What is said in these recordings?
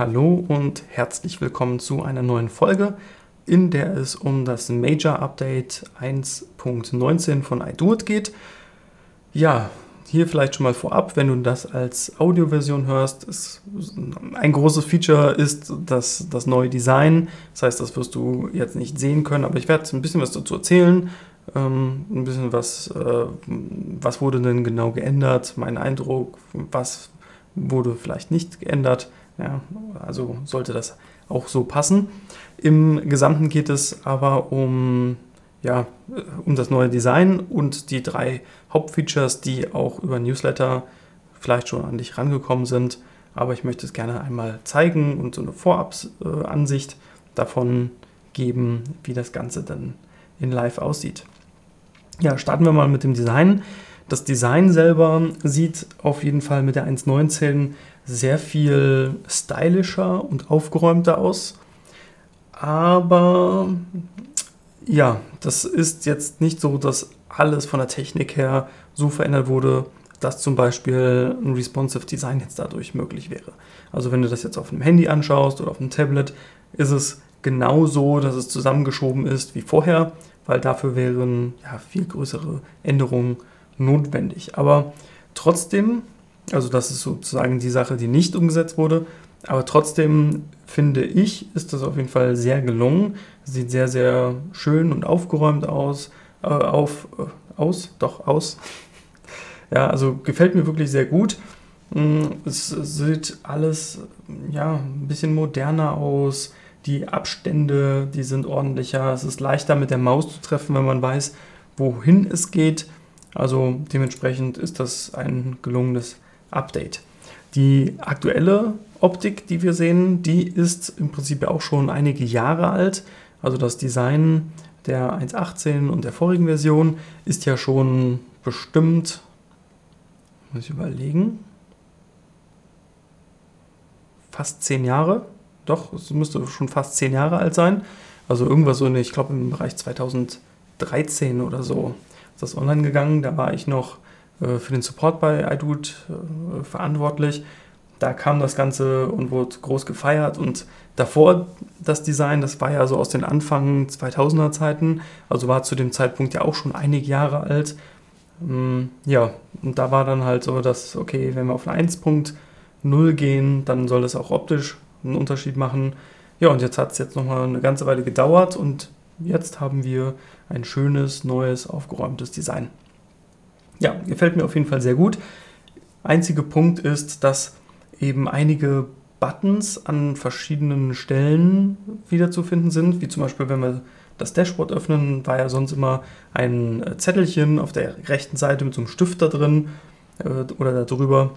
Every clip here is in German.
Hallo und herzlich willkommen zu einer neuen Folge, in der es um das Major Update 1.19 von iDoIt geht. Ja, hier vielleicht schon mal vorab, wenn du das als Audioversion hörst, ist ein großes Feature ist das, das neue Design. Das heißt, das wirst du jetzt nicht sehen können, aber ich werde ein bisschen was dazu erzählen. Ähm, ein bisschen was, äh, was wurde denn genau geändert, mein Eindruck, was wurde vielleicht nicht geändert. Ja, also sollte das auch so passen. Im Gesamten geht es aber um ja, um das neue Design und die drei Hauptfeatures, die auch über Newsletter vielleicht schon an dich rangekommen sind. Aber ich möchte es gerne einmal zeigen und so eine Vorabsansicht davon geben, wie das Ganze dann in Live aussieht. Ja, starten wir mal mit dem Design. Das Design selber sieht auf jeden Fall mit der 1.19 sehr viel stylischer und aufgeräumter aus. Aber ja, das ist jetzt nicht so, dass alles von der Technik her so verändert wurde, dass zum Beispiel ein responsive Design jetzt dadurch möglich wäre. Also wenn du das jetzt auf einem Handy anschaust oder auf einem Tablet, ist es genau so, dass es zusammengeschoben ist wie vorher, weil dafür wären ja, viel größere Änderungen notwendig. Aber trotzdem, also das ist sozusagen die Sache, die nicht umgesetzt wurde, aber trotzdem finde ich, ist das auf jeden Fall sehr gelungen. Sieht sehr, sehr schön und aufgeräumt aus. Äh, auf, äh, aus, doch aus. ja, also gefällt mir wirklich sehr gut. Mm, es sieht alles ja, ein bisschen moderner aus. Die Abstände, die sind ordentlicher. Es ist leichter mit der Maus zu treffen, wenn man weiß, wohin es geht. Also dementsprechend ist das ein gelungenes Update. Die aktuelle Optik, die wir sehen, die ist im Prinzip auch schon einige Jahre alt. Also das Design der 1.18 und der vorigen Version ist ja schon bestimmt, muss ich überlegen, fast zehn Jahre. Doch, es müsste schon fast zehn Jahre alt sein. Also irgendwas so, ich glaube im Bereich 2013 oder so ist das online gegangen. Da war ich noch äh, für den Support bei iDude äh, verantwortlich. Da kam das Ganze und wurde groß gefeiert und davor das Design, das war ja so aus den Anfang 2000er Zeiten, also war zu dem Zeitpunkt ja auch schon einige Jahre alt. Mm, ja, und da war dann halt so, dass, okay, wenn wir auf eine 1.0 gehen, dann soll es auch optisch einen Unterschied machen. Ja, und jetzt hat es jetzt nochmal eine ganze Weile gedauert und jetzt haben wir ein schönes, neues, aufgeräumtes Design. Ja, gefällt mir auf jeden Fall sehr gut. Einziger Punkt ist, dass eben einige Buttons an verschiedenen Stellen wiederzufinden sind, wie zum Beispiel, wenn wir das Dashboard öffnen, war ja sonst immer ein Zettelchen auf der rechten Seite mit so einem Stift da drin äh, oder da drüber.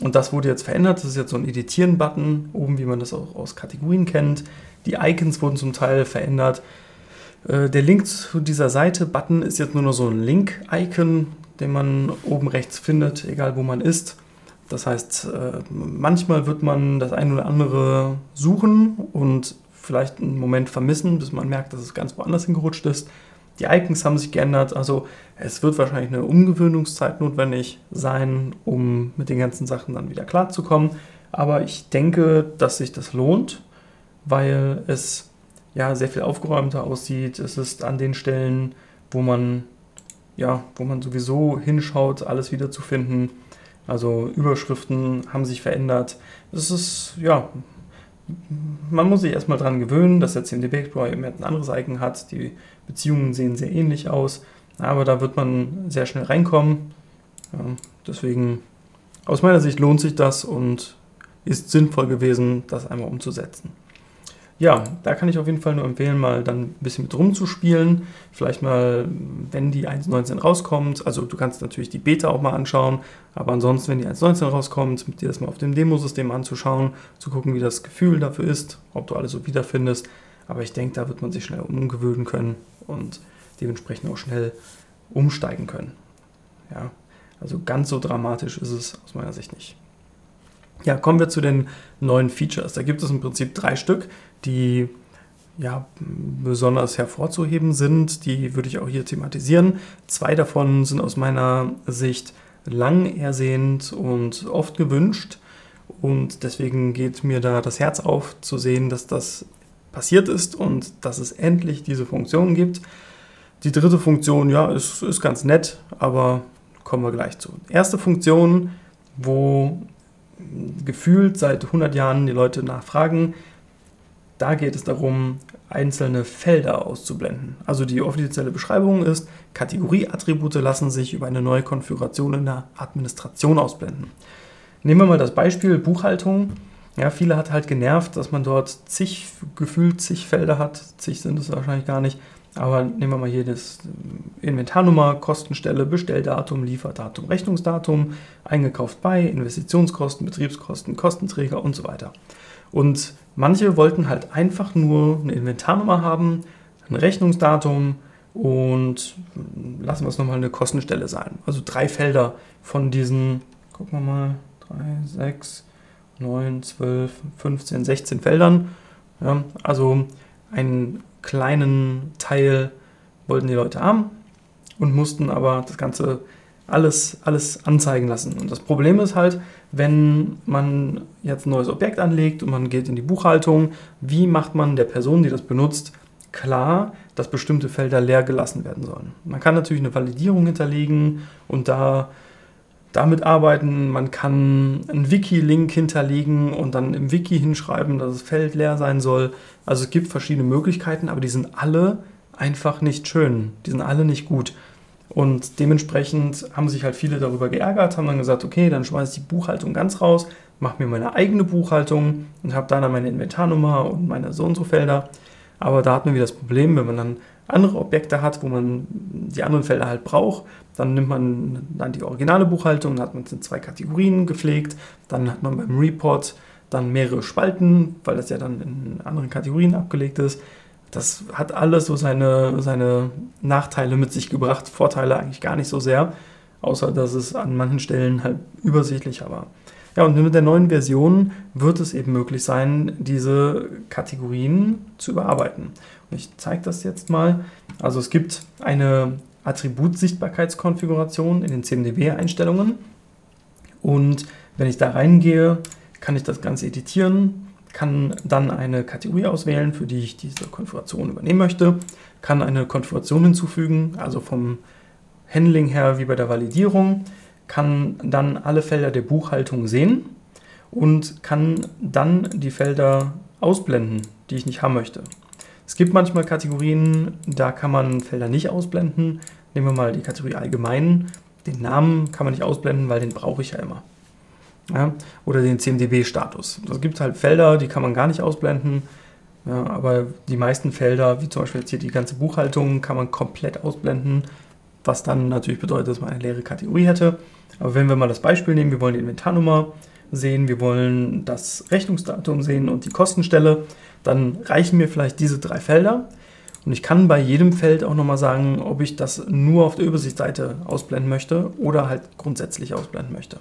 Und das wurde jetzt verändert. Das ist jetzt so ein Editieren-Button, oben, wie man das auch aus Kategorien kennt. Die Icons wurden zum Teil verändert. Äh, der Link zu dieser Seite, Button, ist jetzt nur noch so ein Link-Icon, den man oben rechts findet, egal wo man ist. Das heißt, äh, manchmal wird man das eine oder andere suchen und vielleicht einen Moment vermissen, bis man merkt, dass es ganz woanders hingerutscht ist. Die Icons haben sich geändert, also es wird wahrscheinlich eine Umgewöhnungszeit notwendig sein, um mit den ganzen Sachen dann wieder klarzukommen. Aber ich denke, dass sich das lohnt, weil es ja sehr viel aufgeräumter aussieht. Es ist an den Stellen, wo man ja, wo man sowieso hinschaut, alles wiederzufinden. Also Überschriften haben sich verändert. Es ist, ja, man muss sich erstmal daran gewöhnen, dass der CMDB Explorer ein anderes Icon hat. Die Beziehungen sehen sehr ähnlich aus, aber da wird man sehr schnell reinkommen. Ja, deswegen, aus meiner Sicht lohnt sich das und ist sinnvoll gewesen, das einmal umzusetzen ja, da kann ich auf jeden Fall nur empfehlen, mal dann ein bisschen mit rumzuspielen. Vielleicht mal, wenn die 1.19 rauskommt, also du kannst natürlich die Beta auch mal anschauen, aber ansonsten, wenn die 1.19 rauskommt, mit dir das mal auf dem Demosystem anzuschauen, zu gucken, wie das Gefühl dafür ist, ob du alles so wiederfindest. Aber ich denke, da wird man sich schnell umgewöhnen können und dementsprechend auch schnell umsteigen können. Ja, also ganz so dramatisch ist es aus meiner Sicht nicht. Ja, kommen wir zu den neuen Features. Da gibt es im Prinzip drei Stück, die ja, besonders hervorzuheben sind. Die würde ich auch hier thematisieren. Zwei davon sind aus meiner Sicht lang ersehnt und oft gewünscht. Und deswegen geht mir da das Herz auf zu sehen, dass das passiert ist und dass es endlich diese Funktion gibt. Die dritte Funktion, ja, ist, ist ganz nett, aber kommen wir gleich zu. Erste Funktion, wo gefühlt seit 100 Jahren die Leute nachfragen, da geht es darum, einzelne Felder auszublenden. Also die offizielle Beschreibung ist, Kategorieattribute lassen sich über eine neue Konfiguration in der Administration ausblenden. Nehmen wir mal das Beispiel Buchhaltung. Ja, viele hat halt genervt, dass man dort zig, gefühlt zig Felder hat. Zig sind es wahrscheinlich gar nicht. Aber nehmen wir mal hier das Inventarnummer, Kostenstelle, Bestelldatum, Lieferdatum, Rechnungsdatum, eingekauft bei, Investitionskosten, Betriebskosten, Kostenträger und so weiter. Und manche wollten halt einfach nur eine Inventarnummer haben, ein Rechnungsdatum und lassen wir es nochmal eine Kostenstelle sein. Also drei Felder von diesen, gucken wir mal, 3, 6, 9, 12, 15, 16 Feldern. Ja, also einen kleinen Teil wollten die Leute haben und mussten aber das Ganze alles, alles anzeigen lassen. Und das Problem ist halt, wenn man jetzt ein neues Objekt anlegt und man geht in die Buchhaltung, wie macht man der Person, die das benutzt, klar, dass bestimmte Felder leer gelassen werden sollen. Man kann natürlich eine Validierung hinterlegen und da damit arbeiten. Man kann einen Wiki-Link hinterlegen und dann im Wiki hinschreiben, dass das Feld leer sein soll. Also es gibt verschiedene Möglichkeiten, aber die sind alle einfach nicht schön. Die sind alle nicht gut. Und dementsprechend haben sich halt viele darüber geärgert, haben dann gesagt, okay, dann schmeiße ich die Buchhaltung ganz raus, mache mir meine eigene Buchhaltung und habe dann meine Inventarnummer und meine so und so Felder. Aber da hat man wieder das Problem, wenn man dann andere Objekte hat, wo man die anderen Felder halt braucht, dann nimmt man dann die originale Buchhaltung, dann hat man es in zwei Kategorien gepflegt, dann hat man beim Report dann mehrere Spalten, weil das ja dann in anderen Kategorien abgelegt ist. Das hat alles so seine, seine Nachteile mit sich gebracht, Vorteile eigentlich gar nicht so sehr, außer dass es an manchen Stellen halt übersichtlicher war. Ja, und mit der neuen Version wird es eben möglich sein, diese Kategorien zu überarbeiten. Und ich zeige das jetzt mal. Also es gibt eine Attributsichtbarkeitskonfiguration in den CMDB-Einstellungen. Und wenn ich da reingehe, kann ich das Ganze editieren, kann dann eine Kategorie auswählen, für die ich diese Konfiguration übernehmen möchte, kann eine Konfiguration hinzufügen, also vom Handling her wie bei der Validierung, kann dann alle Felder der Buchhaltung sehen und kann dann die Felder ausblenden, die ich nicht haben möchte. Es gibt manchmal Kategorien, da kann man Felder nicht ausblenden. Nehmen wir mal die Kategorie Allgemein. Den Namen kann man nicht ausblenden, weil den brauche ich ja immer. Ja? Oder den CMDB-Status. Es gibt halt Felder, die kann man gar nicht ausblenden. Ja, aber die meisten Felder, wie zum Beispiel jetzt hier die ganze Buchhaltung, kann man komplett ausblenden, was dann natürlich bedeutet, dass man eine leere Kategorie hätte. Aber wenn wir mal das Beispiel nehmen, wir wollen die Inventarnummer sehen, wir wollen das Rechnungsdatum sehen und die Kostenstelle, dann reichen mir vielleicht diese drei Felder. Und ich kann bei jedem Feld auch nochmal sagen, ob ich das nur auf der Übersichtsseite ausblenden möchte oder halt grundsätzlich ausblenden möchte.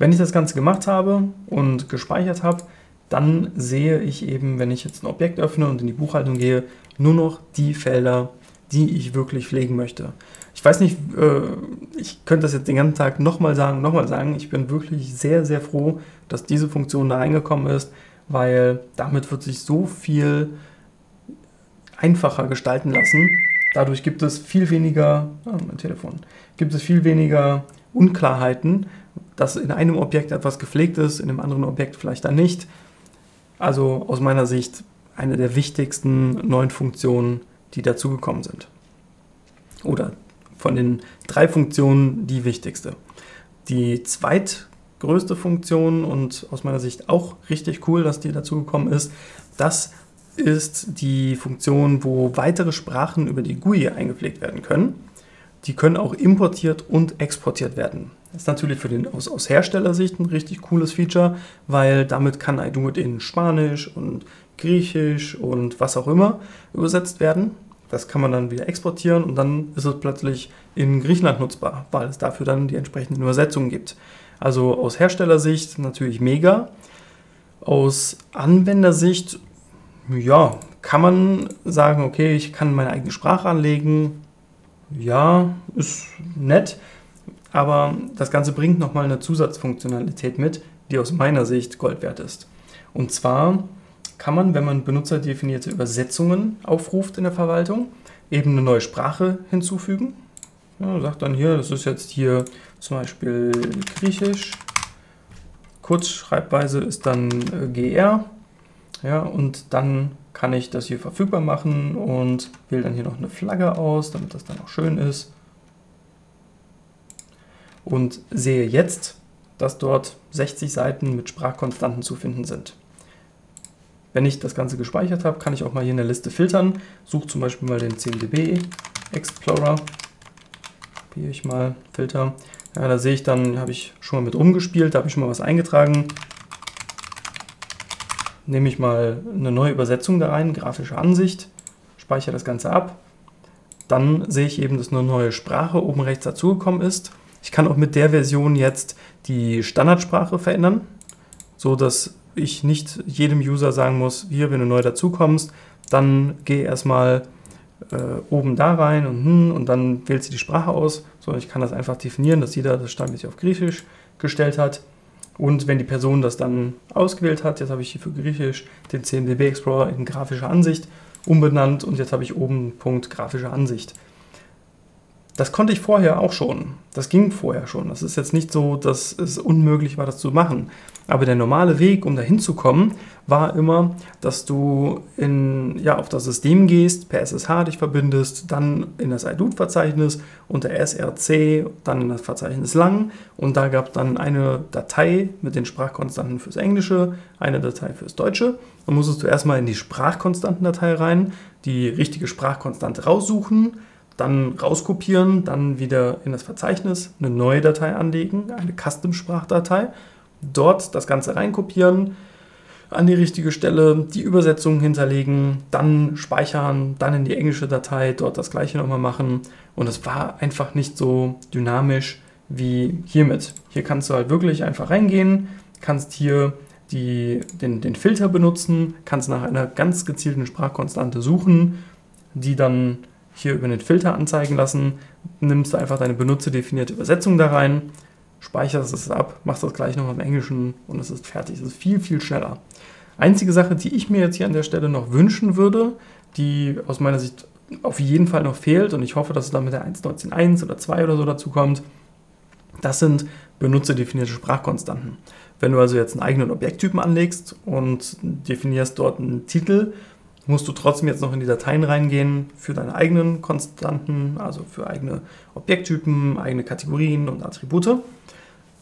Wenn ich das Ganze gemacht habe und gespeichert habe, dann sehe ich eben, wenn ich jetzt ein Objekt öffne und in die Buchhaltung gehe, nur noch die Felder, die ich wirklich pflegen möchte. Ich weiß nicht, äh, ich könnte das jetzt den ganzen Tag nochmal sagen, nochmal sagen. Ich bin wirklich sehr, sehr froh, dass diese Funktion da reingekommen ist weil damit wird sich so viel einfacher gestalten lassen. Dadurch gibt es viel weniger, oh, mein Telefon, gibt es viel weniger Unklarheiten, dass in einem Objekt etwas gepflegt ist, in einem anderen Objekt vielleicht dann nicht. Also aus meiner Sicht eine der wichtigsten neuen Funktionen, die dazugekommen sind. Oder von den drei Funktionen die wichtigste. Die zweit größte Funktion und aus meiner Sicht auch richtig cool, dass die dazugekommen ist. Das ist die Funktion, wo weitere Sprachen über die GUI eingepflegt werden können. Die können auch importiert und exportiert werden. Das ist natürlich für den aus, aus Herstellersicht ein richtig cooles Feature, weil damit kann iDoIt in Spanisch und Griechisch und was auch immer übersetzt werden. Das kann man dann wieder exportieren und dann ist es plötzlich in Griechenland nutzbar, weil es dafür dann die entsprechenden Übersetzungen gibt. Also aus Herstellersicht natürlich mega. Aus Anwendersicht, ja, kann man sagen, okay, ich kann meine eigene Sprache anlegen. Ja, ist nett. Aber das Ganze bringt nochmal eine Zusatzfunktionalität mit, die aus meiner Sicht Gold wert ist. Und zwar kann man, wenn man benutzerdefinierte Übersetzungen aufruft in der Verwaltung, eben eine neue Sprache hinzufügen. Ja, sagt dann hier, das ist jetzt hier zum Beispiel Griechisch. Kurzschreibweise ist dann äh, GR. Ja, und dann kann ich das hier verfügbar machen und wähle dann hier noch eine Flagge aus, damit das dann auch schön ist. Und sehe jetzt, dass dort 60 Seiten mit Sprachkonstanten zu finden sind. Wenn ich das Ganze gespeichert habe, kann ich auch mal hier in der Liste filtern. Suche zum Beispiel mal den 10dB Explorer. Probiere ich mal Filter. Ja, da sehe ich dann, habe ich schon mal mit rumgespielt, da habe ich schon mal was eingetragen. Nehme ich mal eine neue Übersetzung da rein, grafische Ansicht, speichere das Ganze ab. Dann sehe ich eben, dass eine neue Sprache oben rechts dazugekommen ist. Ich kann auch mit der Version jetzt die Standardsprache verändern, so dass ich nicht jedem User sagen muss, hier, wenn du neu dazukommst, dann geh erstmal äh, oben da rein und, hm, und dann wählst du die Sprache aus, sondern ich kann das einfach definieren, dass jeder das standardmäßig auf Griechisch gestellt hat. Und wenn die Person das dann ausgewählt hat, jetzt habe ich hier für Griechisch den CMDB Explorer in grafische Ansicht umbenannt und jetzt habe ich oben Punkt grafische Ansicht. Das konnte ich vorher auch schon. Das ging vorher schon. Das ist jetzt nicht so, dass es unmöglich war, das zu machen. Aber der normale Weg, um dahin zu kommen, war immer, dass du in, ja, auf das System gehst, per SSH dich verbindest, dann in das iDoot-Verzeichnis unter SRC, dann in das Verzeichnis lang und da gab es dann eine Datei mit den Sprachkonstanten fürs Englische, eine Datei fürs Deutsche. Dann musstest du erstmal in die Sprachkonstantendatei rein, die richtige Sprachkonstante raussuchen, dann rauskopieren, dann wieder in das Verzeichnis eine neue Datei anlegen, eine Custom-Sprachdatei, dort das Ganze reinkopieren, an die richtige Stelle die Übersetzung hinterlegen, dann speichern, dann in die englische Datei, dort das gleiche nochmal machen. Und es war einfach nicht so dynamisch wie hiermit. Hier kannst du halt wirklich einfach reingehen, kannst hier die, den, den Filter benutzen, kannst nach einer ganz gezielten Sprachkonstante suchen, die dann hier über den Filter anzeigen lassen, nimmst du einfach deine benutzerdefinierte Übersetzung da rein, speicherst es ab, machst das gleich noch im Englischen und es ist fertig. Es ist viel, viel schneller. Einzige Sache, die ich mir jetzt hier an der Stelle noch wünschen würde, die aus meiner Sicht auf jeden Fall noch fehlt und ich hoffe, dass es dann mit der 1.19.1 oder 2 oder so dazu kommt, das sind benutzerdefinierte Sprachkonstanten. Wenn du also jetzt einen eigenen Objekttypen anlegst und definierst dort einen Titel, musst du trotzdem jetzt noch in die Dateien reingehen für deine eigenen Konstanten, also für eigene Objekttypen, eigene Kategorien und Attribute.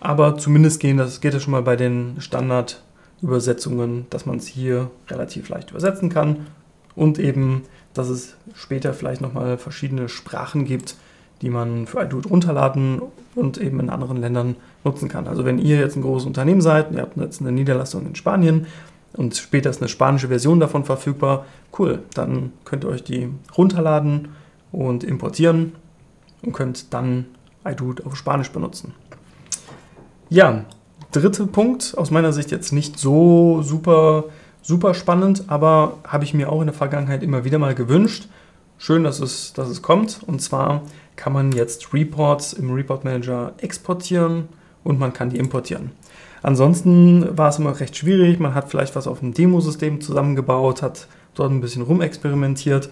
Aber zumindest gehen das, geht es schon mal bei den Standardübersetzungen, dass man es hier relativ leicht übersetzen kann und eben, dass es später vielleicht nochmal verschiedene Sprachen gibt, die man für iDoot runterladen und eben in anderen Ländern nutzen kann. Also wenn ihr jetzt ein großes Unternehmen seid, ihr habt jetzt eine Niederlassung in Spanien und später ist eine spanische Version davon verfügbar, cool, dann könnt ihr euch die runterladen und importieren und könnt dann iDoot auf Spanisch benutzen. Ja, dritter Punkt, aus meiner Sicht jetzt nicht so super, super spannend, aber habe ich mir auch in der Vergangenheit immer wieder mal gewünscht. Schön, dass es, dass es kommt. Und zwar kann man jetzt Reports im Report Manager exportieren und man kann die importieren. Ansonsten war es immer recht schwierig. Man hat vielleicht was auf einem Demosystem zusammengebaut, hat dort ein bisschen rumexperimentiert.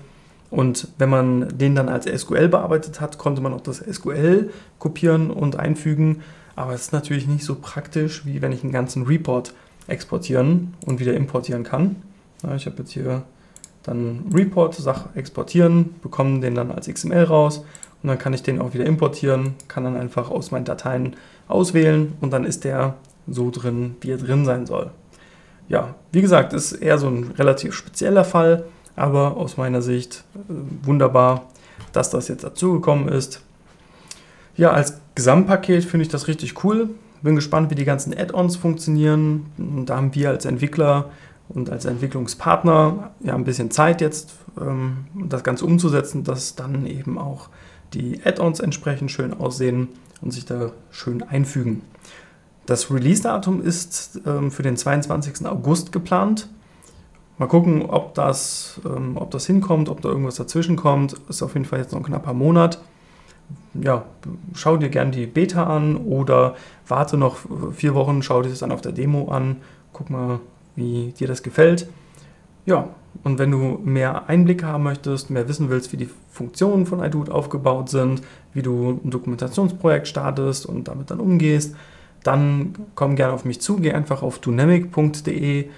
Und wenn man den dann als SQL bearbeitet hat, konnte man auch das SQL kopieren und einfügen. Aber es ist natürlich nicht so praktisch, wie wenn ich einen ganzen Report exportieren und wieder importieren kann. ich habe jetzt hier dann Report, sag exportieren, bekomme den dann als XML raus und dann kann ich den auch wieder importieren, kann dann einfach aus meinen Dateien auswählen und dann ist der so drin, wie er drin sein soll. Ja, wie gesagt, ist eher so ein relativ spezieller Fall, aber aus meiner Sicht äh, wunderbar, dass das jetzt dazugekommen ist. Ja, als Gesamtpaket finde ich das richtig cool. Bin gespannt, wie die ganzen Add-ons funktionieren. Und da haben wir als Entwickler und als Entwicklungspartner ja ein bisschen Zeit jetzt, ähm, das Ganze umzusetzen, dass dann eben auch die Add-ons entsprechend schön aussehen und sich da schön einfügen. Das Release-Datum ist ähm, für den 22. August geplant. Mal gucken, ob das, ähm, ob das hinkommt, ob da irgendwas dazwischen kommt. Ist auf jeden Fall jetzt noch ein knapper Monat. ja, schau dir gern die Beta an oder warte noch vier Wochen, schau dir das dann auf der Demo an, guck mal, wie dir das gefällt. Ja, und wenn du mehr Einblick haben möchtest, mehr wissen willst, wie die Funktionen von iDude aufgebaut sind, wie du ein Dokumentationsprojekt startest und damit dann umgehst, dann komm gerne auf mich zu, geh einfach auf dynamic.de,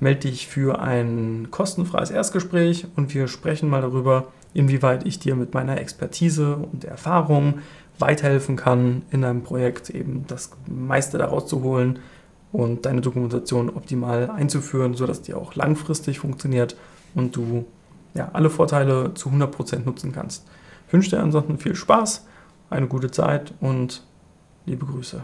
melde dich für ein kostenfreies Erstgespräch und wir sprechen mal darüber, inwieweit ich dir mit meiner Expertise und Erfahrung weiterhelfen kann, in deinem Projekt eben das meiste daraus zu holen und deine Dokumentation optimal einzuführen, sodass die auch langfristig funktioniert und du ja, alle Vorteile zu 100% nutzen kannst. Ich wünsche dir ansonsten viel Spaß, eine gute Zeit und liebe Grüße.